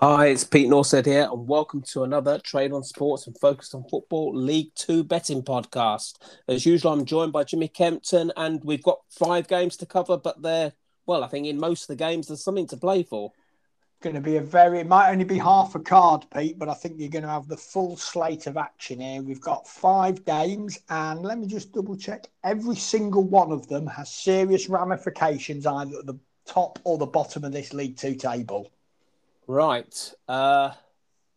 Hi, it's Pete Nordsted here, and welcome to another Trade on Sports and Focus on Football League Two betting podcast. As usual, I'm joined by Jimmy Kempton, and we've got five games to cover, but they're, well, I think in most of the games, there's something to play for. Going to be a very, it might only be half a card, Pete, but I think you're going to have the full slate of action here. We've got five games, and let me just double check. Every single one of them has serious ramifications either at the top or the bottom of this League Two table. Right. Uh,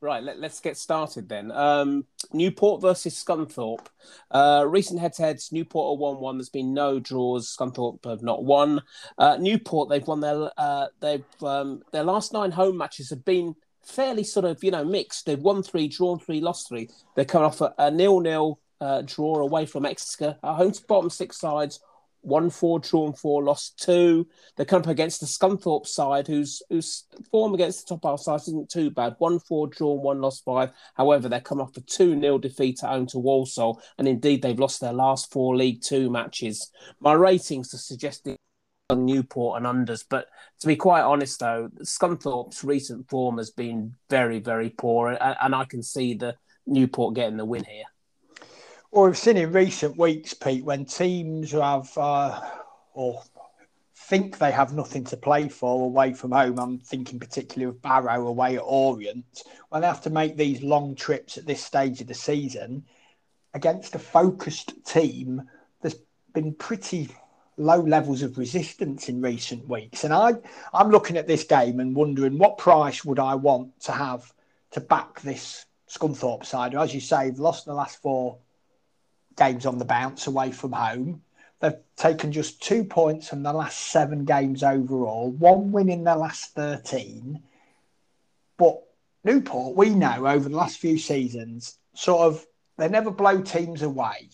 right. Let, us get started then. Um, Newport versus Scunthorpe. Uh, recent head-to-heads. Newport are one-one. There's been no draws. Scunthorpe have not won. Uh, Newport they've won their uh, they've um, their last nine home matches have been fairly sort of you know mixed. They've won three, drawn three, lost three. They're coming off a, a nil-nil uh, draw away from Exeter. At home to bottom six sides one four, drawn four, lost two. They come up against the Scunthorpe side, whose whose form against the top half side isn't too bad. One four, drawn one, lost five. However, they come off a two 0 defeat at home to Walsall, and indeed they've lost their last four League Two matches. My ratings are suggesting Newport and unders, but to be quite honest, though, Scunthorpe's recent form has been very, very poor, and, and I can see the Newport getting the win here. Well, we've seen in recent weeks, Pete, when teams have uh, or think they have nothing to play for away from home. I'm thinking particularly of Barrow away at Orient. When they have to make these long trips at this stage of the season against a focused team, there's been pretty low levels of resistance in recent weeks. And I, I'm looking at this game and wondering what price would I want to have to back this Scunthorpe side. As you say, they've lost the last four games on the bounce away from home. They've taken just two points from the last seven games overall, one win in the last 13. But Newport, we know over the last few seasons, sort of, they never blow teams away.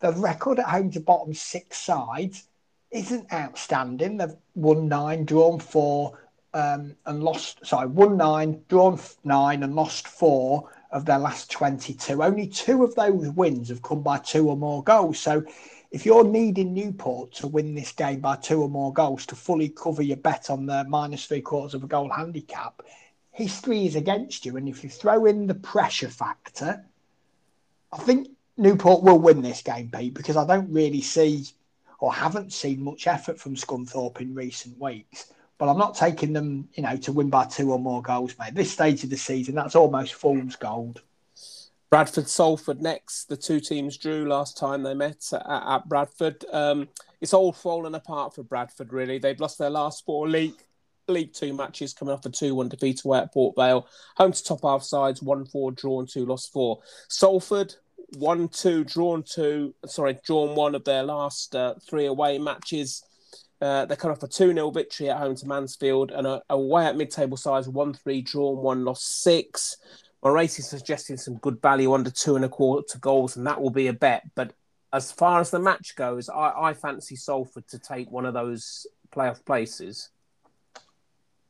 The record at home to bottom six sides isn't outstanding. They've won nine, drawn four, um, and lost, sorry, won nine, drawn nine, and lost four of their last 22. Only two of those wins have come by two or more goals. So if you're needing Newport to win this game by two or more goals to fully cover your bet on the minus three quarters of a goal handicap, history is against you. And if you throw in the pressure factor, I think Newport will win this game, Pete, because I don't really see or haven't seen much effort from Scunthorpe in recent weeks but I'm not taking them, you know, to win by two or more goals, mate. This stage of the season, that's almost fool's gold. Bradford Salford next. The two teams drew last time they met at, at Bradford. Um, it's all fallen apart for Bradford, really. They've lost their last four league League Two matches, coming off a 2 1 defeat away at Port Vale. Home to top half sides, 1 4, drawn 2, lost 4. Salford, 1 2, drawn 2, sorry, drawn 1 of their last uh, three away matches. Uh, they come off a 2 0 victory at home to Mansfield and a, away at mid table size 1 3 drawn, 1 lost 6. My rating suggesting some good value under two and a quarter to goals, and that will be a bet. But as far as the match goes, I, I fancy Salford to take one of those playoff places.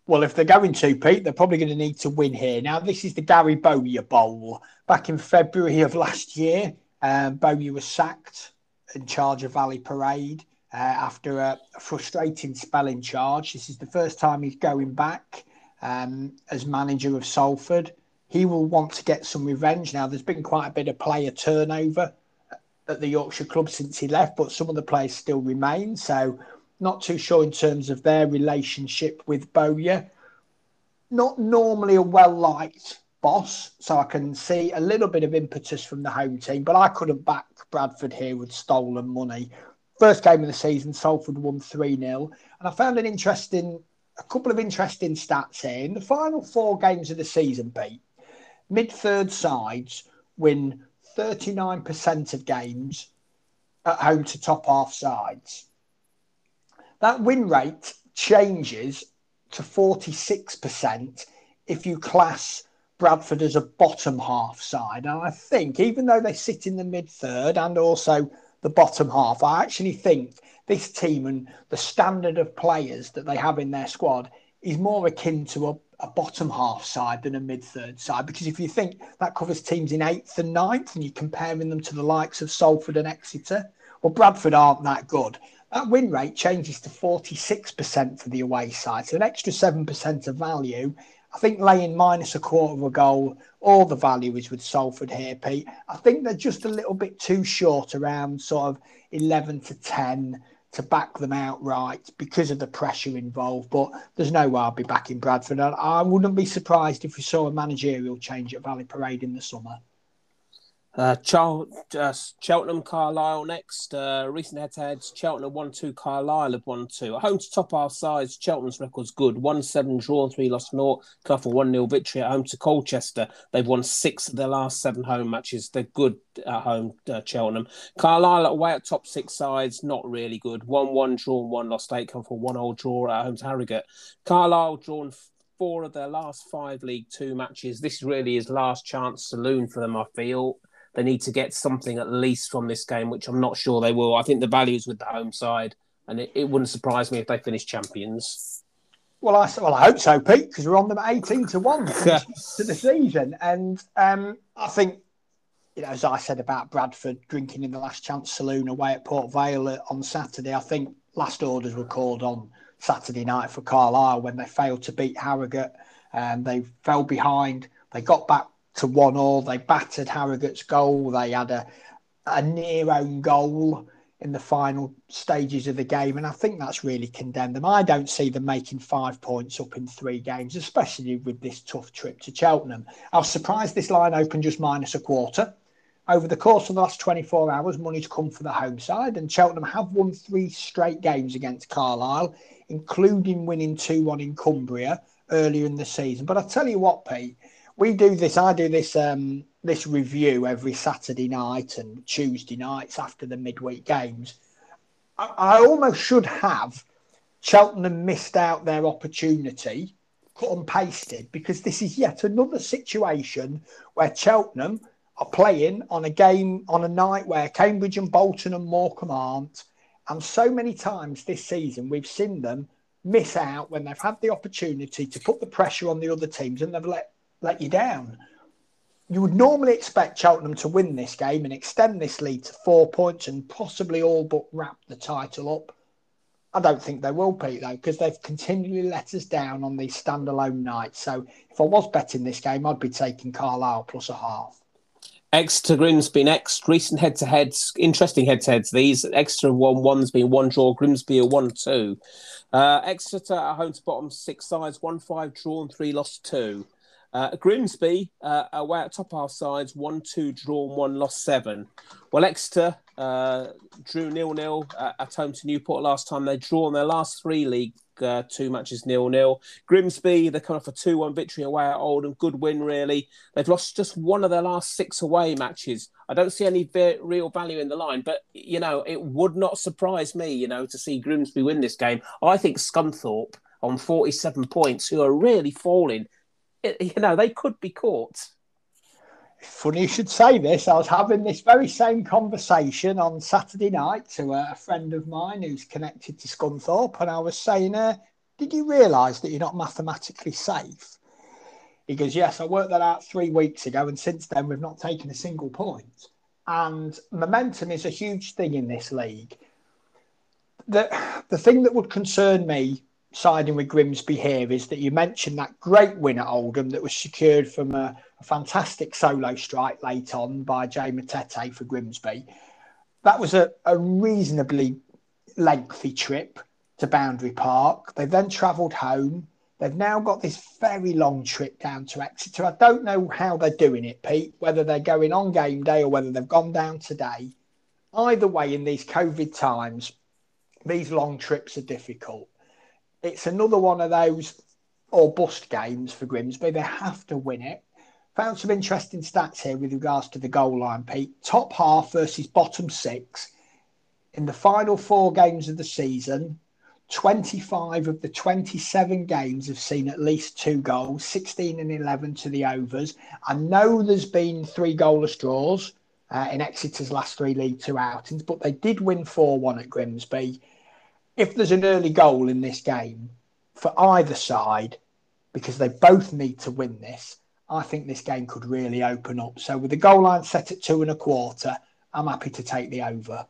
Well, if they're going to, Pete, they're probably going to need to win here. Now, this is the Gary Bowyer Bowl. Back in February of last year, um, Bowyer was sacked in charge of Valley Parade uh, after a, frustrating spell in charge. This is the first time he's going back um, as manager of Salford. He will want to get some revenge. Now, there's been quite a bit of player turnover at the Yorkshire club since he left, but some of the players still remain. So, not too sure in terms of their relationship with Bowyer. Not normally a well liked boss, so I can see a little bit of impetus from the home team, but I couldn't back Bradford here with stolen money first game of the season, Salford won 3 0. And I found an interesting, a couple of interesting stats here. In the final four games of the season, Pete, mid third sides win 39% of games at home to top half sides. That win rate changes to 46% if you class Bradford as a bottom half side. And I think, even though they sit in the mid third and also the bottom half. I actually think this team and the standard of players that they have in their squad is more akin to a, a bottom half side than a mid third side. Because if you think that covers teams in eighth and ninth and you're comparing them to the likes of Salford and Exeter, well, Bradford aren't that good. That win rate changes to 46% for the away side. So an extra 7% of value. I think laying minus a quarter of a goal, all the value is with Salford here, Pete. I think they're just a little bit too short around sort of 11 to 10 to back them outright because of the pressure involved. But there's no way I'll be back in Bradford. I wouldn't be surprised if we saw a managerial change at Valley Parade in the summer. Uh, Chel- uh, Cheltenham Carlisle next. Uh, recent head to heads Cheltenham 1 2, Carlisle have 1 2. At home to top half sides, Cheltenham's record's good 1 7 draw, 3 lost 0. Cuff 1 0 victory at home to Colchester. They've won six of their last seven home matches. They're good at home, uh, Cheltenham. Carlisle away at top six sides, not really good 1 1 draw, 1 lost 8. Come for 1 old draw at home to Harrogate. Carlisle drawn four of their last five League Two matches. This really is last chance saloon for them, I feel. They need to get something at least from this game, which I'm not sure they will. I think the value's with the home side, and it, it wouldn't surprise me if they finish champions. Well, I well I hope so, Pete, because we're on them eighteen to one to the season, and um, I think you know, as I said about Bradford drinking in the last chance saloon away at Port Vale on Saturday, I think last orders were called on Saturday night for Carlisle when they failed to beat Harrogate and they fell behind. They got back to one all. They battered Harrogate's goal. They had a, a near own goal in the final stages of the game, and I think that's really condemned them. I don't see them making five points up in three games, especially with this tough trip to Cheltenham. I was surprised this line opened just minus a quarter. Over the course of the last 24 hours, money's come for the home side, and Cheltenham have won three straight games against Carlisle, including winning 2 1 in Cumbria earlier in the season. But I tell you what, Pete, we do this. I do this um, this review every Saturday night and Tuesday nights after the midweek games. I, I almost should have Cheltenham missed out their opportunity, cut and pasted, because this is yet another situation where Cheltenham are playing on a game on a night where Cambridge and Bolton and Morecambe aren't. And so many times this season we've seen them miss out when they've had the opportunity to put the pressure on the other teams and they've let let you down. You would normally expect Cheltenham to win this game and extend this lead to four points and possibly all but wrap the title up. I don't think they will, Pete, though, because they've continually let us down on these standalone nights. So if I was betting this game, I'd be taking Carlisle plus a half. Exeter Grimsby next. Recent head to heads, interesting head to heads. These Exeter one one's been one draw, Grimsby a one two. Uh, Exeter at home to bottom six sides, one five drawn, three lost two. Uh, Grimsby uh, away at top half sides, one two drawn, one lost seven. Well, Exeter uh, drew nil nil uh, at home to Newport last time. They draw in their last three league uh, two matches nil nil. Grimsby they come off a two one victory away at Oldham, good win really. They've lost just one of their last six away matches. I don't see any ve- real value in the line, but you know it would not surprise me, you know, to see Grimsby win this game. I think Scunthorpe on 47 points, who are really falling you know, they could be caught. Funny you should say this. I was having this very same conversation on Saturday night to a friend of mine who's connected to Scunthorpe, and I was saying, uh, "Did you realise that you're not mathematically safe?" He goes, "Yes, I worked that out three weeks ago, and since then we've not taken a single point." And momentum is a huge thing in this league. The the thing that would concern me siding with Grimsby here is that you mentioned that great win at Oldham that was secured from a, a fantastic solo strike late on by Jay Matete for Grimsby. That was a, a reasonably lengthy trip to Boundary Park. They then travelled home. They've now got this very long trip down to Exeter. I don't know how they're doing it, Pete, whether they're going on game day or whether they've gone down today. Either way, in these COVID times, these long trips are difficult it's another one of those or bust games for Grimsby. They have to win it. Found some interesting stats here with regards to the goal line, Pete. Top half versus bottom six. In the final four games of the season, 25 of the 27 games have seen at least two goals, 16 and 11 to the overs. I know there's been three goalless draws uh, in Exeter's last three League Two outings, but they did win 4 1 at Grimsby if there's an early goal in this game for either side, because they both need to win this, I think this game could really open up. So with the goal line set at two and a quarter, I'm happy to take the over.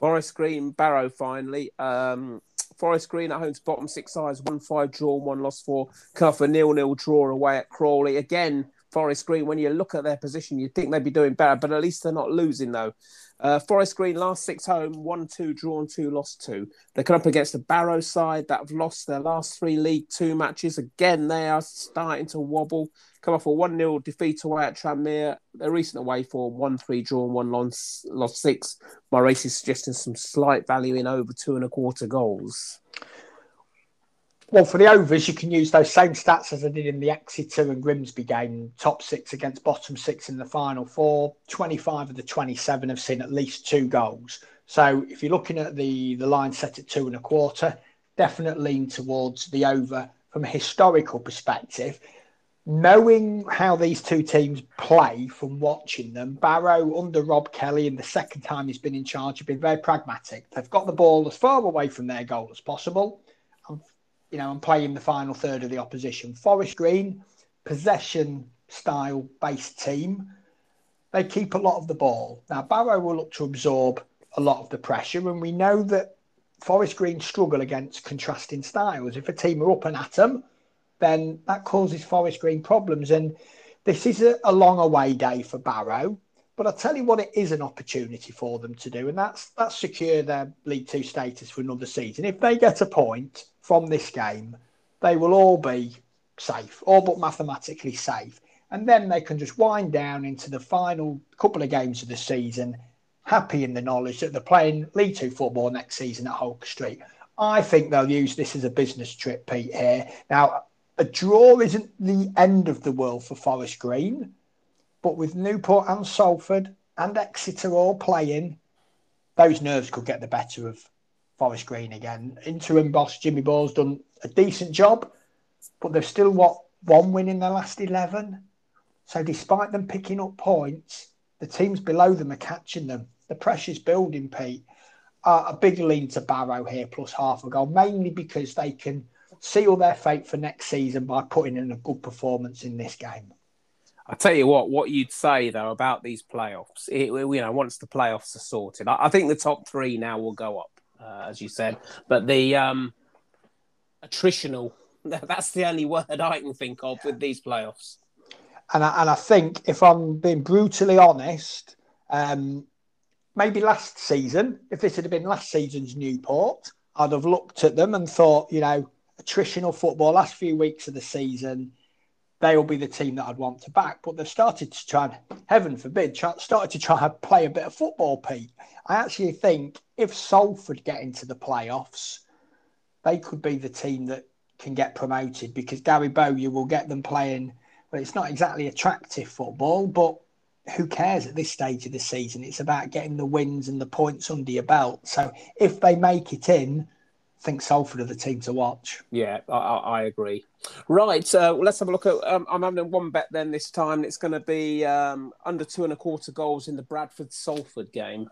Forest Green Barrow finally. Um, Forest Green at home to bottom six sides, one five draw, one loss four. Come off a nil nil draw away at Crawley. Again, Forest Green, when you look at their position, you'd think they'd be doing better, but at least they're not losing though. Uh, Forest Green last six home, one two drawn two, lost two. They come up against the Barrow side that have lost their last three League Two matches. Again, they are starting to wobble. Come off a one 0 defeat away at Tranmere. Their recent away form one three drawn, one lost, lost six. My race is suggesting some slight value in over two and a quarter goals. Well, for the overs, you can use those same stats as I did in the Exeter and Grimsby game. Top six against bottom six in the final four. 25 of the 27 have seen at least two goals. So if you're looking at the, the line set at two and a quarter, definitely lean towards the over from a historical perspective. Knowing how these two teams play from watching them, Barrow under Rob Kelly in the second time he's been in charge have been very pragmatic. They've got the ball as far away from their goal as possible you know, and playing the final third of the opposition. Forest Green, possession style based team. They keep a lot of the ball. Now, Barrow will look to absorb a lot of the pressure, and we know that Forest Green struggle against contrasting styles. If a team are up and at them, then that causes Forest Green problems. And this is a, a long away day for Barrow. But I'll tell you what, it is an opportunity for them to do, and that's that's secure their League Two status for another season. If they get a point from this game, they will all be safe, all but mathematically safe. And then they can just wind down into the final couple of games of the season, happy in the knowledge that they're playing League Two football next season at Holker Street. I think they'll use this as a business trip, Pete. Here now, a draw isn't the end of the world for Forest Green, but with Newport and Salford and Exeter all playing, those nerves could get the better of Forest Green again. Interim boss Jimmy Ball's done a decent job, but they've still what one win in their last eleven. So despite them picking up points, the teams below them are catching them. The pressure's building, Pete. Uh, a big lean to Barrow here, plus half a goal, mainly because they can seal their fate for next season by putting in a good performance in this game. I tell you what, what you'd say though about these playoffs, it, you know, once the playoffs are sorted, I, I think the top three now will go up uh, as you said. But the um, attritional, that's the only word I can think of with these playoffs. And I, and I think, if I'm being brutally honest, um, maybe last season, if this had been last season's Newport, I'd have looked at them and thought, you know, attritional football, last few weeks of the season, they will be the team that I'd want to back. But they've started to try, and, heaven forbid, try, started to try and play a bit of football, Pete. I actually think if Salford get into the playoffs, they could be the team that can get promoted because Gary Bowyer will get them playing. Well, it's not exactly attractive football, but who cares at this stage of the season? It's about getting the wins and the points under your belt. So if they make it in, think Salford are the team to watch. Yeah, I, I agree. Right, uh, let's have a look at. Um, I'm having one bet then this time. It's going to be um, under two and a quarter goals in the Bradford Salford game.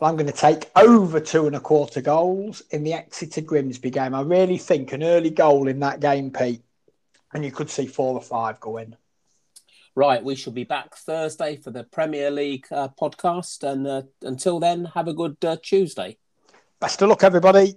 Well, I'm going to take over two and a quarter goals in the Exeter Grimsby game. I really think an early goal in that game, Pete, and you could see four or five go in. Right, we shall be back Thursday for the Premier League uh, podcast. And uh, until then, have a good uh, Tuesday. Best of luck, everybody.